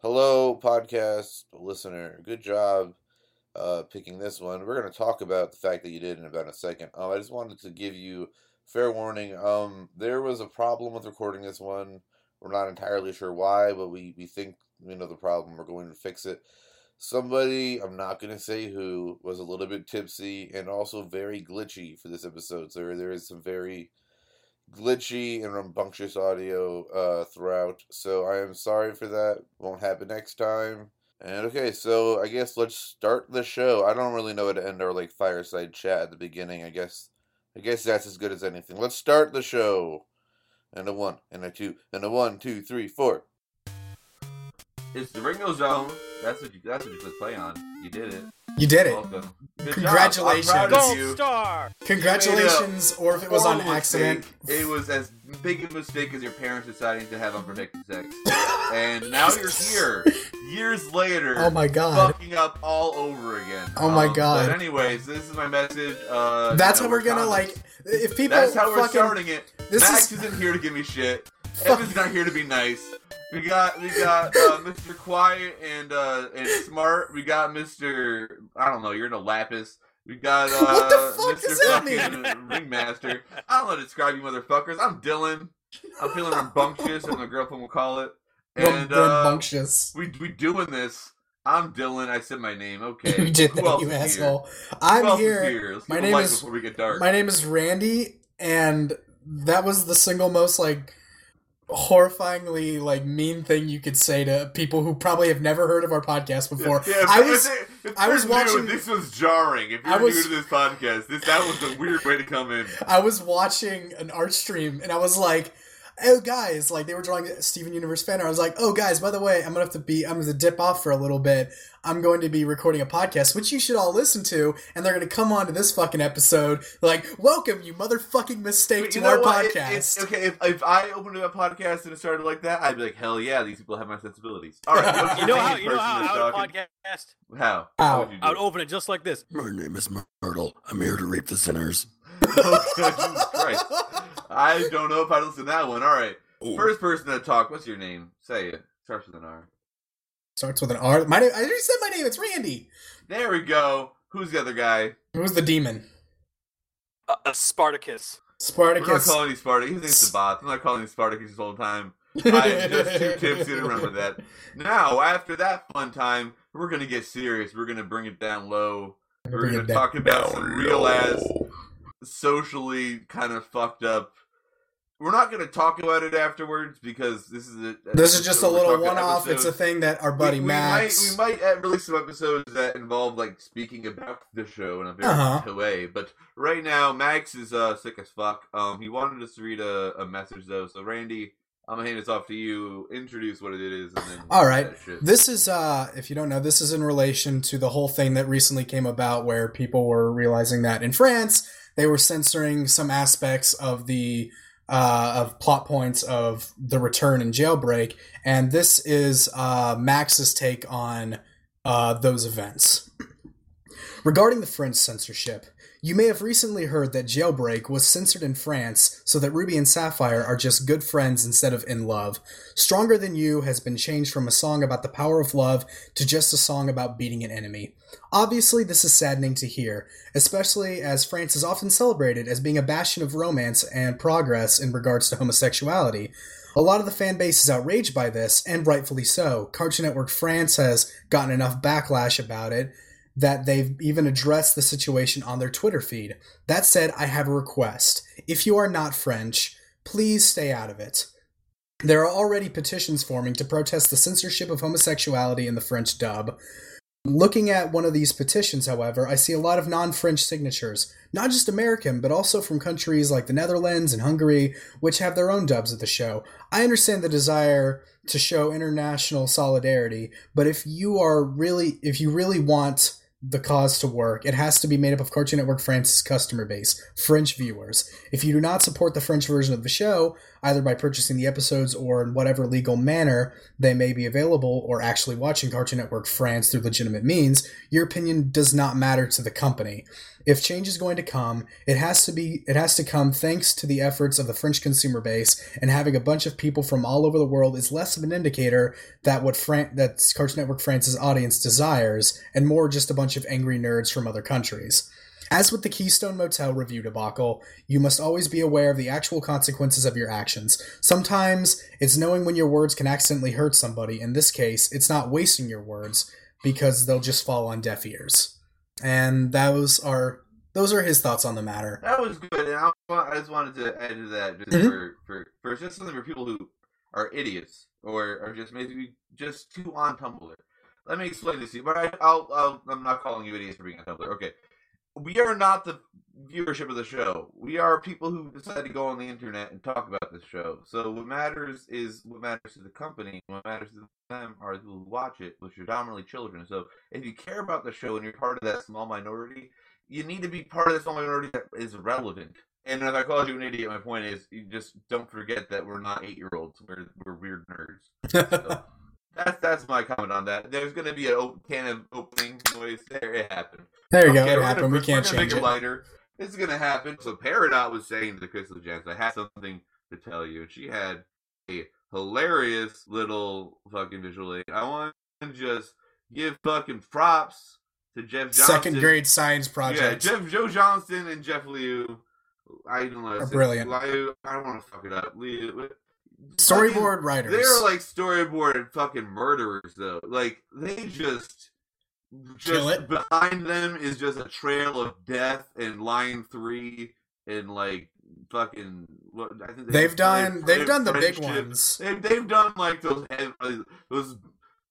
Hello, podcast listener. Good job uh, picking this one. We're going to talk about the fact that you did in about a second. Um, I just wanted to give you fair warning. Um, there was a problem with recording this one. We're not entirely sure why, but we, we think we know the problem. We're going to fix it. Somebody, I'm not going to say who, was a little bit tipsy and also very glitchy for this episode. So there is some very glitchy and rambunctious audio uh, throughout. So I am sorry for that. Won't happen next time. And okay, so I guess let's start the show. I don't really know how to end our like fireside chat at the beginning. I guess I guess that's as good as anything. Let's start the show. And a one, and a two, and a one, two, three, four. It's the Ringo Zone. That's what you. That's what you play on. You did it. You did it. Welcome. Good Congratulations. Job. I'm proud of Gold you. star. Congratulations, or if it was on accident. mistake. It was as big a mistake as your parents deciding to have unprotected sex. and now you're here, years later. Oh my god. Fucking up all over again. Oh my Um, God. But anyways, this is my message. Uh, That's you how we're gonna condoms. like. If people That's how we're starting it. This Max is- is... not here to give me shit. Fuck. Evan's not here to be nice. We got we got uh, Mr. Quiet and uh, and Smart. We got Mr. I don't know. You're in a lapis. We got uh, What the fuck Mr. does that mean? Ringmaster. I don't know how to describe you motherfuckers. I'm Dylan. I'm feeling rambunctious, as my girlfriend will call it. And uh, we we doing this. I'm Dylan. I said my name. Okay. You did Who that, you is here? asshole. I'm is here. My name is- before we get dark. My name is Randy, and that was the single most like horrifyingly like mean thing you could say to people who probably have never heard of our podcast before. Yeah, I was if I was new, watching- This was jarring. If you're was- new to this podcast, this that was a weird way to come in. I was watching an art stream and I was like, "Oh guys!" Like they were drawing Steven Universe fan art. I was like, "Oh guys, by the way, I'm gonna have to be. I'm gonna dip off for a little bit. I'm going to be recording a podcast, which you should all listen to, and they're gonna come on to this fucking episode. Like, welcome you motherfucking mistake But to our what? It- podcast. it's- okay, if, if I opened a podcast and it started like that, I'd be like, hell yeah, these people have my sensibilities. All right, You know how name, you know person how I would talking? podcast. How? How? How would I would open it just like this. My name is Myrtle. I'm here to rape the sinners. Oh, Jesus Christ. I don't know if I'd listen to that one. All right, Ooh. first person to talk. What's your name? Say it. Starts with an R. Starts with an R. My name. I already said my name. It's Randy. There we go. Who's the other guy? Who's the demon? Uh, uh, Spartacus. We're not calling you Spartacus. His name's the boss. I'm not calling you Spartacus the whole time. I'm just too tipsy to remember that. Now, after that fun time, we're gonna get serious. We're gonna bring it down low. We're gonna talk about some real ass, No. Socially kind of fucked up. We're not gonna talk about it afterwards because this is a. This is just a little one-off. It's a thing that our buddy we, Max. We might, we might release some episodes that involve like speaking about the show in a very Uh-huh. way. But right now, Max is uh, sick as fuck. Um, he wanted us to read a, a message though. So Randy, I'm gonna hand this off to you. Introduce what it is, and then All right. This is, uh, if you don't know, this is in relation to the whole thing that recently came about where people were realizing that in France they were censoring some aspects of the uh, of plot points of the return and jailbreak, and this is uh, Max's take on uh, those events. Regarding the French censorship, you may have recently heard that Jailbreak was censored in France so that Ruby and Sapphire are just good friends instead of in love. Stronger Than You has been changed from a song about the power of love to just a song about beating an enemy. Obviously, this is saddening to hear, especially as France is often celebrated as being a bastion of romance and progress in regards to homosexuality. A lot of the fan base is outraged by this, and rightfully so. Cartoon Network France has gotten enough backlash about it that they've even addressed the situation on their Twitter feed. That said, I have a request. If you are not French, please stay out of it. There are already petitions forming to protest the censorship of homosexuality in the French dub. Looking at one of these petitions, however, I see a lot of non French signatures, not just American, but also from countries like the Netherlands and Hungary, which have their own dubs of the show. I understand the desire to show international solidarity, but if you are really, if you really want the cause to work, it has to be made up of Cartoon Network France's customer base, French viewers. If you do not support the French version of the show, either by purchasing the episodes or in whatever legal manner they may be available, or actually watching Cartoon Network France through legitimate means, your opinion does not matter to the company. If change is going to come, it has to be it has to come thanks to the efforts of the French consumer base, and having a bunch of people from all over the world is less of an indicator that what Fran- that Cartoon Network France's audience desires, and more just a bunch of angry nerds from other countries. As with the Keystone Motel review debacle, you must always be aware of the actual consequences of your actions. Sometimes it's knowing when your words can accidentally hurt somebody. In this case, it's not wasting your words because they'll just fall on deaf ears. And those are those are his thoughts on the matter. That was good. And I, I just wanted to add to that just Mhm. for, for for just something for people who are idiots or are just maybe just too on Tumblr. Let me explain this to you. But I, I'll, I'll I'm not calling you idiots for being on Tumblr. Okay, we are not the viewership of the show. We are people who decide to go on the internet and talk about this show. So what matters is what matters to the company. What matters to them are the people who watch it, which are dominantly children. So if you care about the show and you're part of that small minority, you need to be part of this small minority that is relevant. And if I called you an idiot, my point is you just don't forget that we're not eight year olds. We're we're weird nerds. So that's that's my comment on that. There's gonna be a op- can of opening noise there. It happened. there you go. It happened. gonna- We can't change it. lighter. It's gonna happen. So Peridot was saying to Crystal Gems, I have something to tell you. And she had a hilarious little fucking visual aid. I want to just give fucking props to Jeff Johnson. Second grade science project. Yeah, Jeff Joe Johnston and Jeff Liu. I don't know. brilliant. Liu, I don't want to fuck it up. Liu, Storyboard writers. they're like storyboard fucking murderers, though. Like they just, Kill just it. behind them is just a trail of death and line three and like fucking. What I think they've done they've done the big ones. They've they've done like those eh, uh, those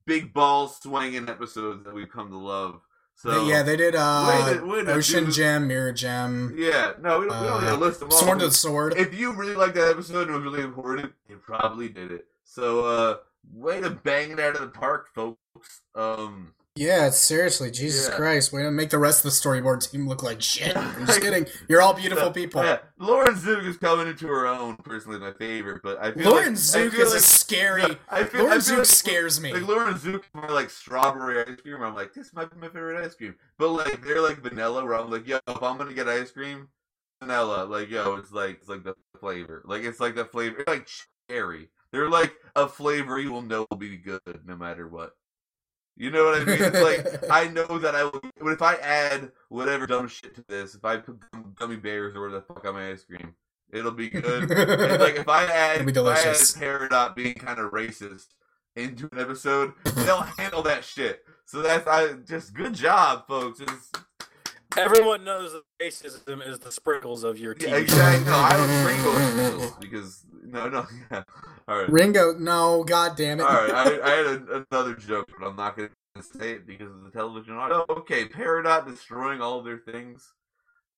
big ball swinging episodes that we've come to love. So yeah, they did uh, Way to- way to Ocean Gem, Mirror Gem, yeah, no, we don't, we don't to uh, list them all. Sworn to the Sword. If you really like that episode and it was really important, you probably did it. So, uh, way to bang it out of the park, folks. Um, Yeah, seriously, Jesus Yeah. Christ. Way to make the rest of the storyboard team look like shit. I'm just kidding. You're all beautiful people. Yeah, Lauren Zook is coming into her own. Personally, my favorite, but I feel Lauren like, feel is like, scary. no, I feel, Lauren I feel Zook like, scares me. Like Lauren Zook, is my like strawberry ice cream. I'm like, this might be my favorite ice cream. But like they're like vanilla, where I'm like, yo, if I'm gonna get ice cream, vanilla. Like yo, it's like it's like the flavor. Like it's like the flavor. It's like cherry. They're like a flavor you will know will be good no matter what. You know what I mean? It's like I know that I will. But if I add whatever dumb shit to this, if I put gum- gummy bears or whatever the fuck on my ice cream, it'll be good. And, like if I add, It'll be if I add delicious. Peridot being kind of racist into an episode, they'll handle that shit. So that's I just good job, folks. It's, Everyone knows that racism is the sprinkles of your TV. yeah, exactly. No, I don't sprinkle because no, no, yeah. All right, Ringo, no, god damn it. all right. I, I had a, another joke, but I'm not going to say it because of the television. audience. Oh, okay, Peridot destroying all of their things.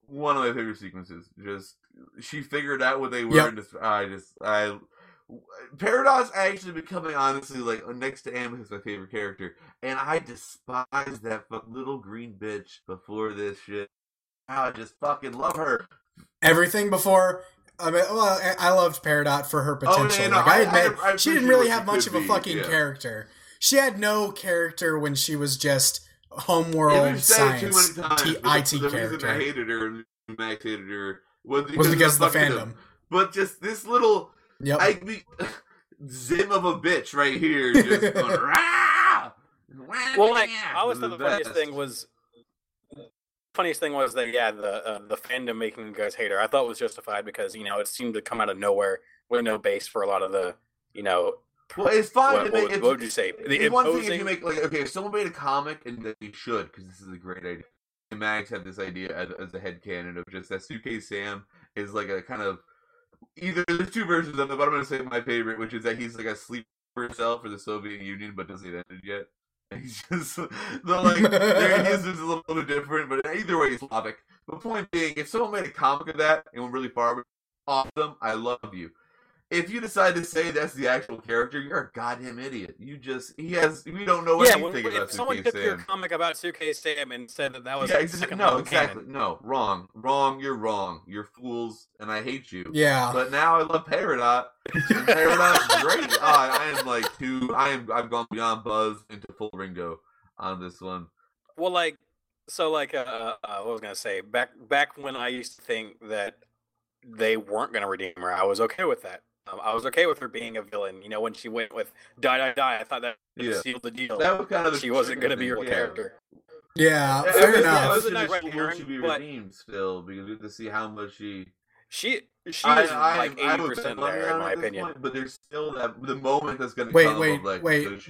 One of my favorite sequences. Just she figured out what they were. Yep. And just I just I. Peridot's actually becoming honestly like uh, next to Amethyst my favorite character, and I despise that little green bitch before this shit. I just fucking love her. Everything before. I mean, well, I- I loved Peridot for her Oh, yeah, potential. no, like, I, I- admit, I- I she didn't really have much of a be, fucking yeah. character. She had no character when she was just homeworld we've it too science many times. T- but the- IT the reason I hated her and Max hated her was because, was because of the fucking- fandom. But just this little Yep. I be, zim of a bitch right here, just going, "Rah! Well, like I always thought the funniest thing was funniest thing was that yeah, the uh, the fandom making you guys hate her. I thought was justified because you know it seemed to come out of nowhere with no base for a lot of the you know. Well, it's fine What, to what, would- what would you say? The it's one thing if you make like okay, if someone made a comic and you should because this is a great idea. And Max had this idea as, as a head canon of just that Suitcase Sam is like a kind of either there's two versions of it, but I'm gonna say my favorite, which is that he's like a sleeper cell for the Soviet Union, but doesn't get ended yet. He's just the like he is a little bit different, but either way he's Slavic. The point being, if someone made a comic of that and went really far, awesome, I love you. If you decide to say that's the actual character, you're a goddamn idiot. You just he has we don't know yeah, anything when, about if someone Suitcase took your comic about Suitcase Sam and said that that was Yeah, exactly. No, exactly. canon, No, wrong, wrong. You're wrong. You're fools, and I hate you. Yeah. But now I love Peridot. And Peridot's great. Oh, I am like too. I am. I've gone beyond Buzz into full Ringo on this one. Well, like, so, like, uh, uh, what was I gonna say? Back, back when I used to think that they weren't gonna redeem her, I was okay with that. Um, I was okay with her being a villain. You know, when she went with "die, die, die," I thought that Yeah. sealed the deal. That was kind of she wasn't gonna be her yeah. character. Yeah, Yeah, fair it was- enough. Yeah, it was a a nice nice she herring, be redeemed still because we have to see how much she. She, she I- was I- like eighty percent there, in my opinion. point, but there's still that the moment that's gonna Wait, come wait, of, like, wait. does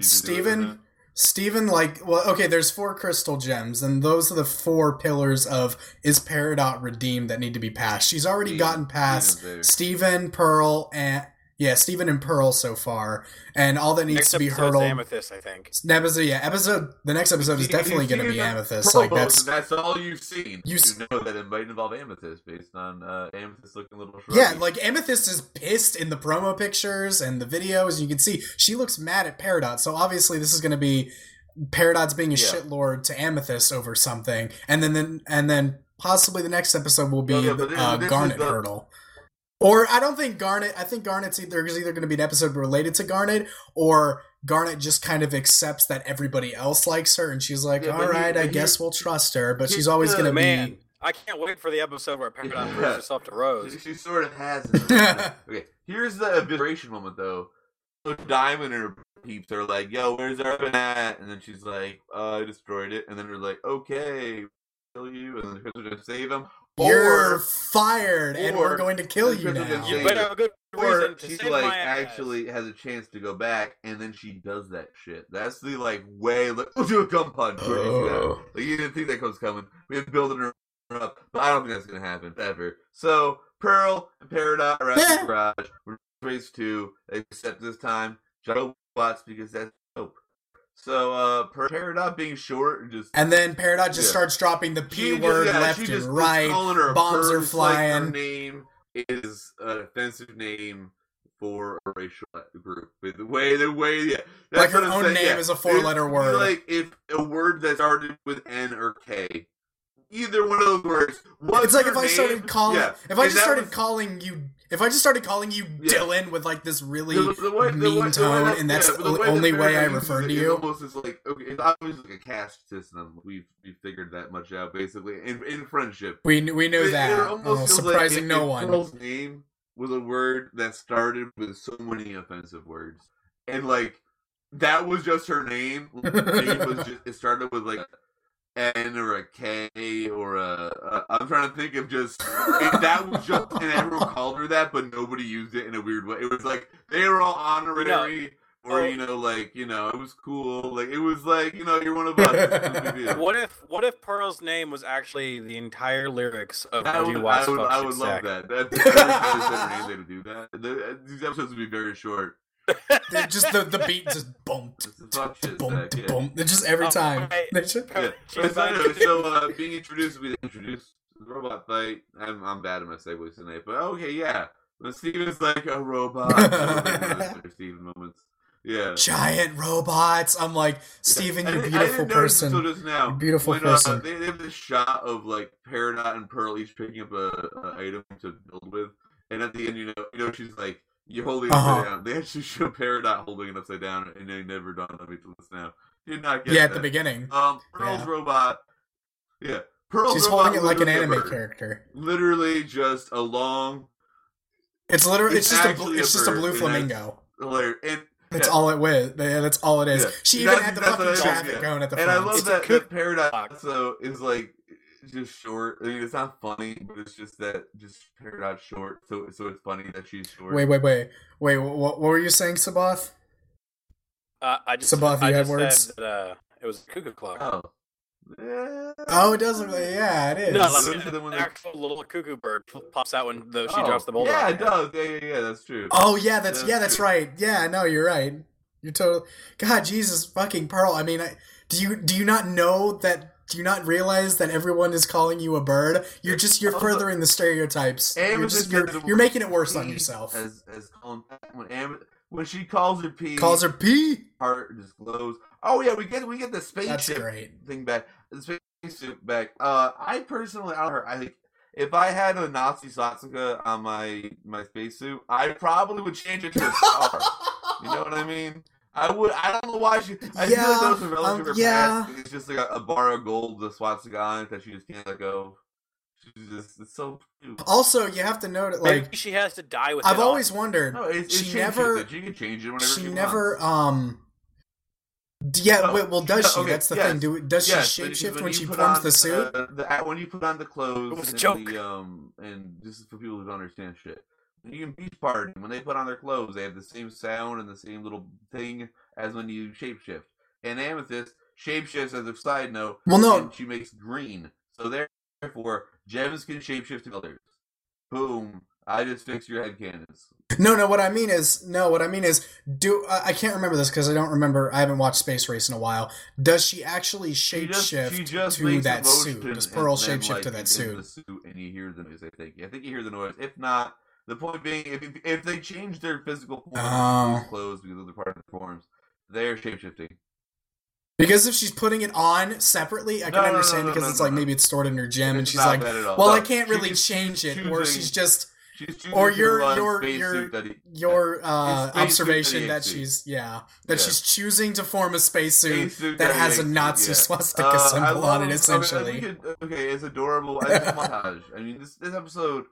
she do it or Steven, not? Steven, like, well, okay, there's four crystal gems, and those are the four pillars of is Peridot redeemed that need to be passed. She's already gotten past Steven, Pearl, and yeah, Steven and Pearl so far, and all that needs Next to be episode's hurdled. Amethyst, I think. Episode, yeah, episode. The next episode is definitely going to be Amethyst. promos, Like that's that's all you've seen. You You, know that it might involve Amethyst based on uh, Amethyst looking a little. Yeah, like Amethyst is pissed in the promo pictures and the videos. You can see she looks mad at Peridot. So obviously this is going to be Peridot's being a Yeah. shitlord to Amethyst over something, and then then and then possibly the next episode will be No, yeah, but this- uh, Garnet the- Hurdle. Or I don't think Garnet. I think Garnet's either is either going to be an episode related to Garnet, or Garnet just kind of accepts that everybody else likes her, and she's like, Yeah, but "All he- I he- guess we'll trust her." But she's always going to be. I can't wait for the episode where Peridot Yeah. proves herself to Rose. She, she sort of has. it. okay, here's the evisceration moment though. So Diamond and her peeps are like, "Yo, where's our weapon at?" And then she's like, uh, "I destroyed it." And then they're like, "Okay, kill you," and then Crystal gonna save him. You're Or, fired, and we're going to kill you Crystal now. You better have a good or reason to she's like my ass. actually has a chance to go back, and then she does that shit. That's the like way like we'll do a gun punch. You. Oh. Like you didn't think that was coming. We have building her up, but I don't think that's gonna happen ever. So Pearl and Peridot are at Yeah. the eh. garage. We're phase two, except this time Shadow Bots because that's dope. So uh Per- Peridot being short and just And then Peridot just Yeah. starts dropping the P just- word yeah, left and right. calling her a bombs are purse, like, her flying. name is an offensive name for a racial group. The way, the way, yeah, Like her own saying, name yeah. is a four-letter word. Like if a word that started with N or K, either one of those words. What's It's like if I started calling, Yeah. if I And just started was- calling you, if I just started calling you Yeah. Dylan with like this really the, the way, mean way, tone, that- and that's yeah, the, way only way I refer to it you. Almost is like okay, it's obviously like a caste system. We've we figured that much out basically in in friendship. We we knew It- it that. almost Oh, surprising like no one. Name was a word that started with so many offensive words, and like that was just her name. Name was just it started with like N or a K or a. a I'm trying to think of just and that was just and everyone called her that, but nobody used it in a weird way. It was like they were all honorary. Or Oh. you know, like you know, it was cool. Like it was like you know, you're one of us. It's no big deal. What if what if Pearl's name was actually the entire lyrics of I Woody would, Watts I would, I would love Sack? that. That every time they said her name, they would do that. The- These episodes would be very short. They're just the the beat just boom, It's the fuck boom, yeah. boom. It's just every Oh, time. right. Just- Yeah. So, so uh, being introduced, we introduced the robot fight. I'm, I'm bad at my segues tonight, but okay, yeah. But Steven's like a robot. Mr. Steven moments. Yeah. Giant robots. I'm like, Steven, I you didn't- I beautiful didn't person. Until just now, You beautiful when, person. Uh, they, they have this shot of like Peridot and Pearl each picking up a, a item to build with, and at the end, you know, you know, she's like, "You're holding it Uh-huh. upside down." They actually show Peridot holding it upside down, and they never dawned on me till this now. Did not get Yeah, at that. the beginning. Um, Pearl's Yeah. robot. Yeah, Pearl's She's robot holding it like an anime bird. character. Literally just a long, It's literally it's, It's just a actually bl- a it's just a blue flamingo. hilarious. And That's yeah. all it was. That's all it is. Yeah. She even That's- had the fucking traffic yeah. going at the and front. I love It's that, cook- that Peridot so is like just short. I mean, it's not funny, but it's just that just Peridot short. So so it's funny that she's short. Wait, wait, wait, wait. What, what were you saying, Sabath? Uh, I just Sabath, you I had just words? said that uh, it was cuckoo clock. Oh. Yeah. Oh, it does look like yeah, it is. no, Listen like, to them when an they- actual little cuckoo bird pops out when the, she Oh, drops the boulder. Yeah, it does. Yeah, yeah, yeah. That's true. Oh yeah, that's That's yeah, that's true. right. Yeah, no, you're right. You're totally God, Jesus, fucking Pearl. I mean, I, do you do you not know that Do you not realize that everyone is calling you a bird? You're just you're furthering the stereotypes. You're, just, you're, you're making it worse on yourself. As as Colin when Am- when she calls her P, Calls her P. heart just glows. Oh yeah, we get we get the spaceship thing back. The spacesuit back. Uh, I personally, I know. I think if I had a Nazi swastika on my my spacesuit, I probably would change it to a star. you know what I mean? I would. I don't know why she. I feel Yeah, like those are relative um, to her yeah. past. It's just like a, a bar of gold, the swastika on it that she just can't let go. She's just it's so cute. Also, you have to note it. Maybe Like she has to die with. I've it on. always wondered. No, it's, it's she she never- She can change it whenever she she never. wants. Um. Yeah. No, wait, well, does does- she? okay, That's the yes, thing. Do does she Yes, when- shapeshift when, you she put forms on the suit? The, the, when you put on the clothes, It was a and joke. The, um, and this is for people who don't understand shit. You can beach party, when they put on their clothes, they have the same sound and the same little thing as when you shapeshift. And Amethyst shapeshifts as a side note. Well, no. she makes green. So therefore, gems can shapeshift to colors. Boom! I just fixed your head canons. No, no. What I mean is, no. What I mean is, do I I can't remember this because I don't remember. I haven't watched Space Race in a while. Does she actually She just, shapeshift she just to that suit? Does Pearl shapeshift like, to that suit? Suit, and you hear the noise. I think. I think you hear the noise. If not, the point being, if if, they change their physical form, Oh. clothes because of the part of their forms, they're shapeshifting. Because if she's putting it on separately, I No, can no, understand no, because it's like maybe it's stored in her gym, and she's like, that. "Well, I can't really change it," or she's just She's or your- your- your- he- your uh, observation that that she's yeah that Yeah. she's choosing to form a spacesuit spacesuit that he has a Nazi yeah. swastika Uh, I symbol on love- it. okay, I Essentially, think it- Okay, it's adorable. I think montage. I mean, this this episode,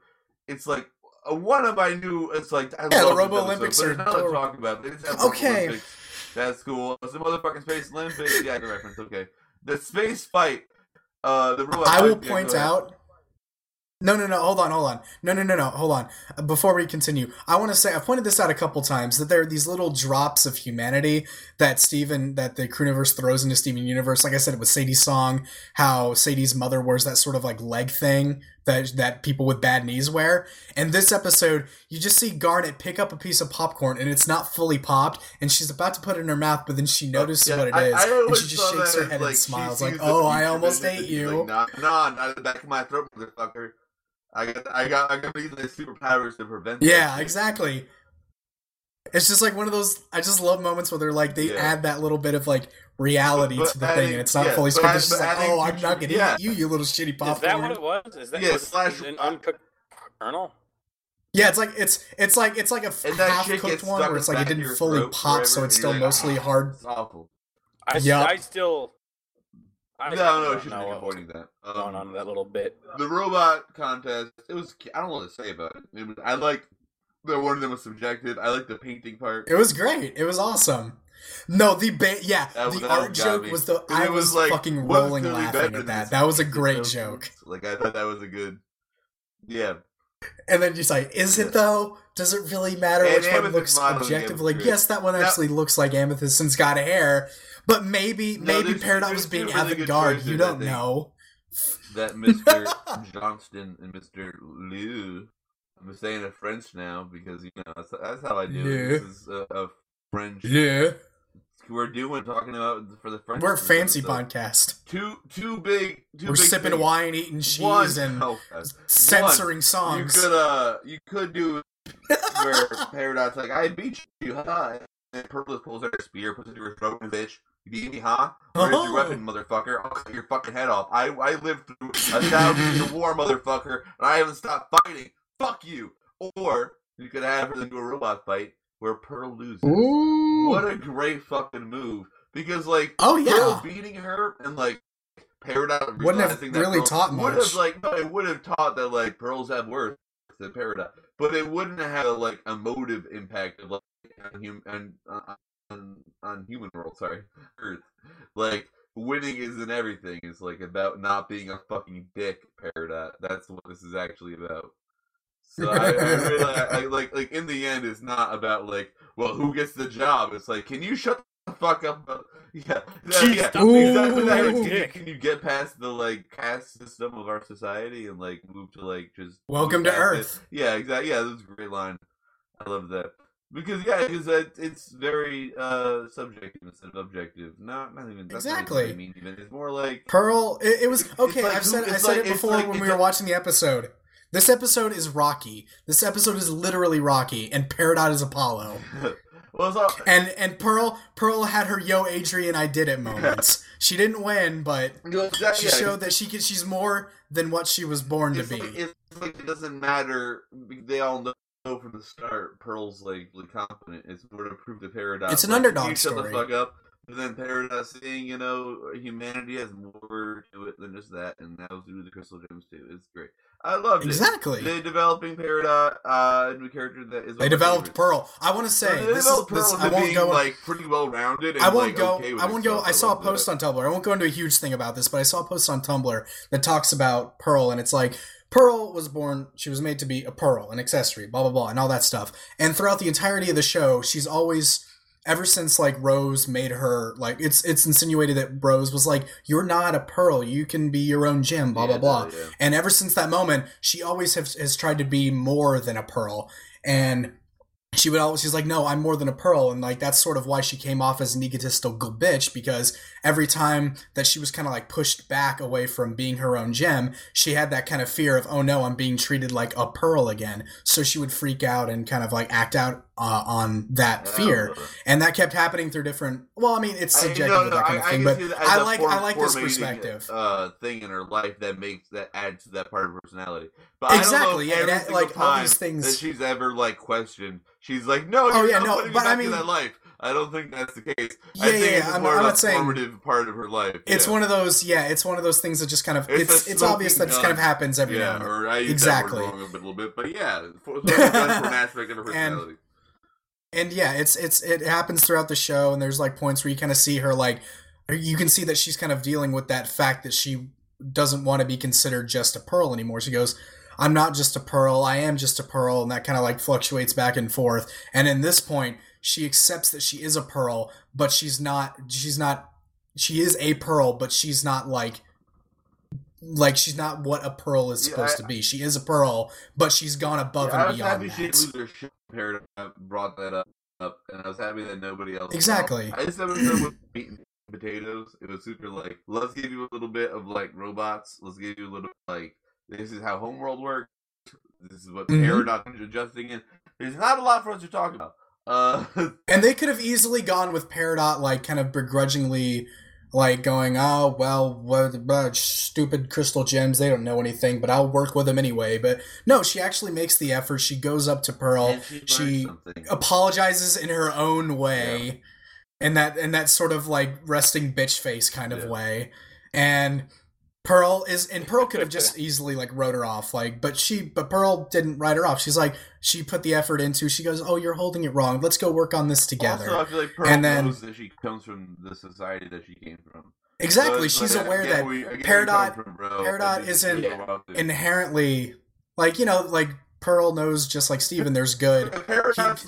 it's like uh, one of my new. It's like I Yeah, the love this Robo Olympics are nothing to talk about. They just have Okay. Olympics. That's cool. It's the motherfucking Space Olympics. Yeah, good reference. Okay, the space fight. Uh, the robot I will fight- point out. No, no, no. Hold on, hold on. No, no, no, no. Hold on. Uh, Before we continue, I want to say I've pointed this out a couple times that there are these little drops of humanity that Steven, that the Crewniverse throws into Steven Universe. Like I said, it was Sadie's song. How Sadie's mother wears that sort of like leg thing that that people with bad knees wear. And this episode, you just see Garnet pick up a piece of popcorn and it's not fully popped, and she's about to put it in her mouth, but then she notices Yeah, what it I- is, I and she just shakes her head like, and smiles like, "Oh, I almost ate you." Like, nah, nah, not the back of my throat, motherfucker. I got, I got, I got these like, superpowers to prevent. Yeah, shit. exactly. It's just like one of those. I just love moments where they're like they Yeah. add that little bit of like reality But- to but the thing, and it's not yeah, fully but scripted. It's just like, oh, I'm not gonna yeah. eat you, you little shitty Is popcorn. that what it was? Is that Yeah, was, slash- an uncooked kernel? Yeah, it's like it's it's like it's like a And half cooked one where it's like it didn't fully pop, so it's still like, mostly "Ah, hard. It's awful. I, Yeah. I still. I no, no, don't she's know been avoiding that. going Um, on that little bit. the robot contest. It was. I don't know what to say about it. it was, I like that one of them was subjective. I like the painting part. It was great. It was awesome. No, the ba- yeah, That the that art joke me. was the I it was, like, fucking rolling laughing at that. That was a great joke. Like I thought that was a good. Yeah, And then just like, is it though? Does it really matter And which one looks modeling objective? Like, yes, that one Now- actually looks like Amethyst and's got hair, but maybe No, maybe Peridot was being really avant-garde. You don't know. that Mr. Johnston and Mr. Liu. I'm saying it French now because you know that's, that's how I do Liu. it. This is a, a French. Yeah, We're doing talking about for the French. we're a fancy so podcast. Two two big. Two We're big sipping things. wine, eating cheese, One, and oh, censoring you songs. You could uh you could do where Peridot like I beat you, huh? And Pearl pulls out a spear, puts it to her throat, and bitch, you beat me, huh? Where's Oh. your weapon, motherfucker? I'll cut your fucking head off. I I lived through a thousand year war, motherfucker, and I haven't stopped fighting. Fuck you. Or you could have her then do a robot fight where Pearl loses. Ooh. What a great fucking move! Because like oh Pearl yeah. beating her and like Peridot Wouldn't have really Pearl- taught Would much. have like no, it would have taught that like pearls have worth than Peridot, but it wouldn't have had a like emotive impact of like on human on, on on human world. Sorry, Earth. Like winning isn't everything. It's like about not being a fucking dick. Peridot. That's what this is actually about. So I, I really I, I, like like in the end, it's not about like well who gets the job. It's like can you shut the fuck up? about- Yeah, yeah, Jeez, yeah. stop being exactly. such that. Can, you, can you get past the like caste system of our society and like move to like just Welcome to Earth. it? Yeah, exactly. Yeah, that was a great line. I love that. Because yeah, because it, it's very uh subjective instead of objective. Not not even that's not even what I Exactly. mean. Even it's more like Pearl. It, it was It's okay. like I've said I said like- it before like- when we were like- watching the episode. This episode is Rocky. This episode is literally Rocky, and Peridot is Apollo. well, so And and Pearl Pearl had her "Yo Adrian, I did it" moments. she didn't win, but exactly, she showed that she can, she's more than what she was born to it's be. like, it's like it doesn't matter. They all know from the start Pearl's like really confident. It's more to prove the Peridot. It's an like, underdog you shut story. the fuck up. But then Peridot seeing, you know, humanity has more to it than just that, and that was due to the Crystal Gems too. It's great. I loved it. Exactly. They developing Peridot, uh, a new character that is. They developed. Pearl. I want to say they this is this. Pearl I won't being, go. like pretty well rounded. I won't like, go. Okay I won't go. I saw a post that. on Tumblr. I won't go into a huge thing about this, but I saw a post on Tumblr that talks about Pearl, and it's like Pearl was born. She was made to be a pearl, an accessory, blah blah blah, and all that stuff. And throughout the entirety of the show, she's always. Ever since like Rose made her like it's it's insinuated that Rose was like you're not a pearl you can be your own gem blah Yeah, blah blah yeah, and ever since that moment, she always has, has tried to be more than a pearl. And she would always, she's like, no, I'm more than a pearl. And like, that's sort of why she came off as an egotistical bitch because every time that she was kind of like pushed back away from being her own gem, she had that kind of fear of, oh no, I'm being treated like a pearl again. So she would freak out and kind of like act out uh, on that fear. And that kept happening through different, well, I mean, it's I- subjective no, no, that kind I- of thing, can but see that as I like, form- I like this perspective. Uh, thing in her life that makes that adds to that part of her personality. But Exactly, I yeah, don't know if that- like, all these things- that she's ever like questioned. She's like, no, Oh, yeah, not no, but I mean- that life. I don't think that's the case. Yeah, I think yeah, it's yeah, I'm- more I'm not a saying- formative part of her life. It's yeah. one of those, yeah. It's one of those things that just kind of It's it's it's, obvious that just kind of happens every yeah, now and then. or I use Exactly. that wrong a little bit, but yeah, for, for an aspect of her personality. And yeah, it's it's it happens throughout the show, and there's like points where you kind of see her like you can see that she's kind of dealing with that fact that she doesn't want to be considered just a pearl anymore. She goes, "I'm not just a pearl. I am just a pearl," and that kind of like fluctuates back and forth. And in this point, she accepts that she is a pearl, but she's not. She's not. She is a pearl, but she's not like like she's not what a pearl is Yeah, supposed I- to be. She is a pearl, but she's gone above Yeah, I and was beyond happy she didn't lose her shit. Paradigm brought that up, up, and I was happy that nobody else. Exactly. I just episode with meat and potatoes. It was super like, let's give you a little bit of like robots. Let's give you a little like, this is how Homeworld works. This is what Mhm. Peridot is adjusting in. There's not a lot for us to talk about. Uh, And they could have easily gone with Peridot, like kind of begrudgingly, like going, "Oh well, what, what uh, stupid crystal gems? They don't know anything, but I'll work with them anyway." But no, she actually makes the effort. She goes up to Pearl, she, she apologizes in her own way, in that in that sort of like resting bitch face kind of Yeah. way, and. Pearl is and Pearl could have just easily like wrote her off like but she but Pearl didn't write her off. She's like she put the effort into she goes, "Oh, you're holding it wrong. Let's go work on this together." Also, I feel like Pearl And then- knows that she comes from the society that she came from. Exactly. So She's like, aware that you- Peridot- where you come from, bro. Peridot isn't yeah, inherently like, you know, like Pearl knows just like Steven, there's good. He-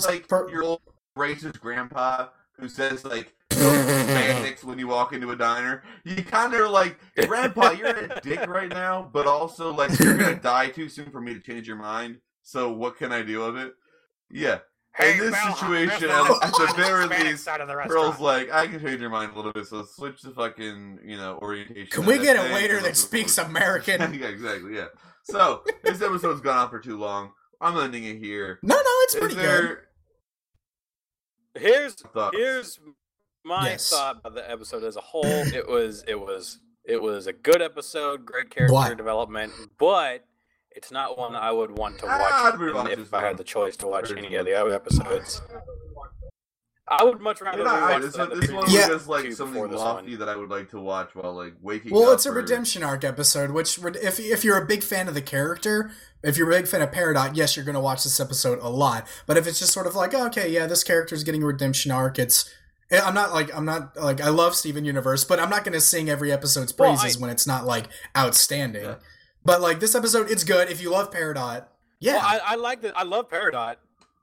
like Per- your old racist grandpa who says like semantics when you walk into a diner. You kind of like, Grandpa, you're a dick right now, but also like you're gonna die too soon for me to change your mind. So what can I do of it? Yeah, In this situation, at- at the very least, side of the Pearl's like, I can change your mind a little bit, so switch the fucking you know orientation. Can we get a waiter that speaks forward." American? yeah, exactly. Yeah. So this episode's gone on for too long. I'm ending it here. No, no, it's Is pretty good. Here's thoughts? here's my Yes. thought about the episode as a whole. it was it was it was a good episode, great character What? development, but it's not one I would want to watch I'd if I had the choice to watch any of the other episodes. I would much rather You're right. This one, the this one Yeah. just like two something lofty one. that I would like to watch while like waking Well, up. it's a or- redemption arc episode, which would- if if you're a big fan of the character, if you're a big fan of Peridot, yes, you're going to watch this episode a lot. But if it's just sort of like, okay, yeah, this character's getting a redemption arc, it's I'm not like I'm not like I love Steven Universe, but I'm not going to sing every episode's Well, praises I- when it's not like outstanding. Yeah. But like this episode, it's good. If you love Peridot, yeah, Well, I, I like that. I love Peridot.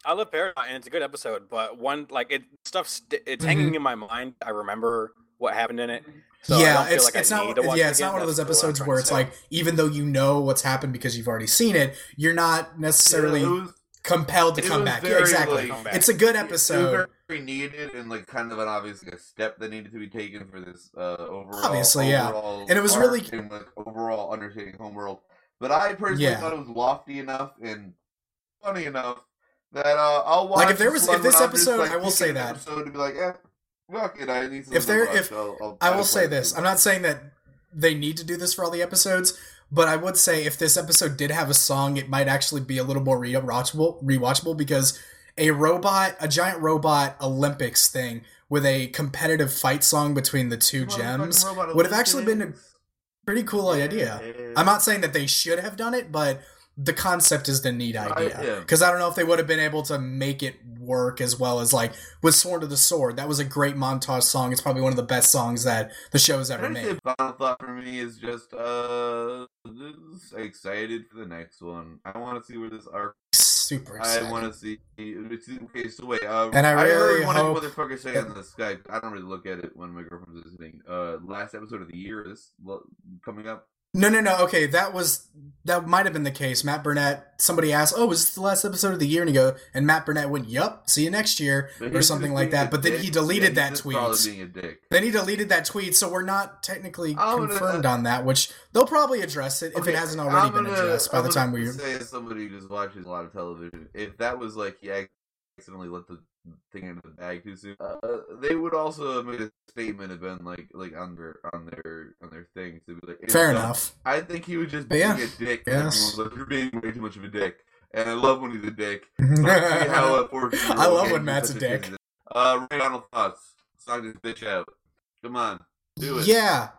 I love Peridot, and it's a good episode. But one like it stuff, st- it's hanging in my mind. I remember what happened in it. So Mm-hmm. yeah, it's like it's need not yeah, it's again. not one of those That's what I'm episodes where it's like even though you know what's happened because you've already seen it, you're not necessarily it was- compelled to come back. Yeah, exactly. like, it's a good It episode. Needed and like kind of an obvious like, a step that needed to be taken for this uh, overall. Obviously, yeah. overall And it was really- and, like, overall understanding Homeworld. But I personally Yeah. thought it was lofty enough and funny enough that uh, I'll watch. Like, if there was- if this I'm just, episode- like, I will say that. episode to be like, eh, fuck it, I need If there- watch, if- I'll- I'll I will say this. I'm not saying that they need to do this for all the episodes, but I would say if this episode did have a song, it might actually be a little more rewatchable, rewatchable because a robot, a giant robot Olympics thing with a competitive fight song between the two gems Robot would have actually been a pretty cool idea. I'm not saying that they should have done it, but the concept is the neat idea. Because I don't know if they would have been able to make it work as well as like with Sworn to the Sword. That was a great montage song. It's probably one of the best songs that the show's ever I'd made. final thought for me is just uh just excited for the next one. I want to see where this arc. Super I want to see. Okay, so wait. Uh, And I really heard one hope motherfucker say on the Skype. I don't really look at it when my girlfriend's listening. Uh, last episode of the year is coming up. No, no, no. Okay, that was that might have been the case. Matt Burnett. Somebody asked, "Oh, is this the last episode of the year?" And he go, and Matt Burnett went, "Yup, see you next year," or something like that. But then he deleted Yeah, that tweet. being a dick. Then he deleted that tweet, so we're not technically I'm gonna- confirmed on that. Which they'll probably address it if Okay, it hasn't already I'm been addressed by I'm the time we. say as somebody who just watches a lot of television, if that was like he accidentally let the thing into the bag too soon, uh, they would also have made a statement and been like like on their on their on their thing to be like Fair enough. I think he was just being yeah, a dick. yes. Like, You're being way too much of a dick, and I love when he's a dick. How a 14-year-old I love when Matt's a dick. Uh, Ray Donald thoughts. Song this bitch out. Come on, do it. Yeah.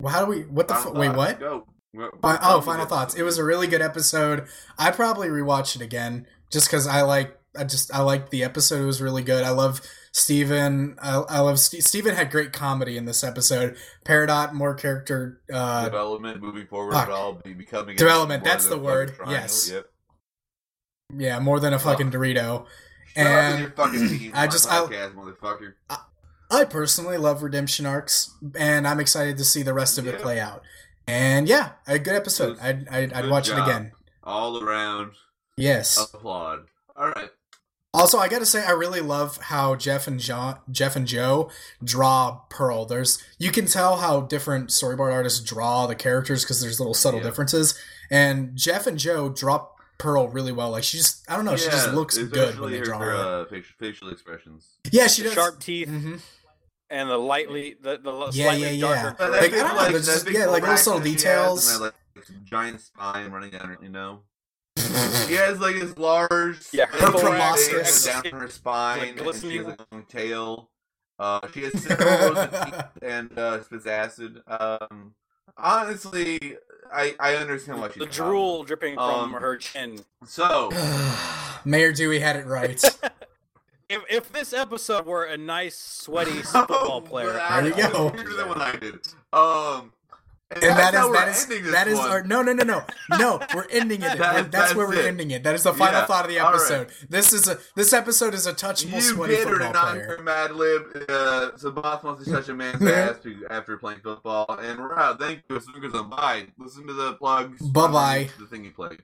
Well, how do we? What the? Final F- wait, what? Go. Go. Fi- Go. oh, final thoughts. It was a really good episode. I probably rewatch it again just because I like. I just I liked the episode. It was really good. I love Steven. I, I love Ste Steven had great comedy in this episode. Peridot more character. Uh, development moving forward. fuck. All be becoming Development, that's the word, yes. Yep. yeah, more than a fucking Dorito. Shut up with your And fucking. I I just- I- podcast, motherfucker. I personally love redemption arcs, and I'm excited to see the rest of it play out. And yeah, a good episode. Good- I'd I'd, I'd watch job. it again. All around Yes. applaud. All right. Also, I got to say, I really love how Jeff and John, Jeff and Joe draw Pearl. There's you can tell how different storyboard artists draw the characters because there's little subtle Yeah. differences. And Jeff and Joe draw Pearl really well. Like she just, I don't know, she just looks good when they draw her, her. uh, facial, facial expressions. Yeah, she The does. sharp teeth hmm and the lightly the, the Yeah, slightly yeah, yeah. darker. Like, I don't know, there's just- yeah, like, little subtle that she has details. And that, like, giant spine running down her, you know? She has like this large, Yeah, her thing proboscis. down her spine, Like and she glistening. has a long tail. Uh, she has several rows of teeth and uh, spits acid. Um, honestly, I I understand why she's the a problem. drool dripping from Um, her chin. So Mayor Dewey had it right. If, if this episode were a nice, sweaty football player, There you go. Here's the one I did. Um, and, and that that's how is that is that is one. our no no no no no we're ending it. That- that's, that's where we're it. ending it. That is the final Yeah, thought of the all right. episode. This is a this episode is a touchable You sweaty did her football to player. non Mad Lib. Uh, boss wants to touch a man's ass after playing football, and we're out. Thank you. Fingers on bye. Listen to the plugs. Bye-bye. The thing you played.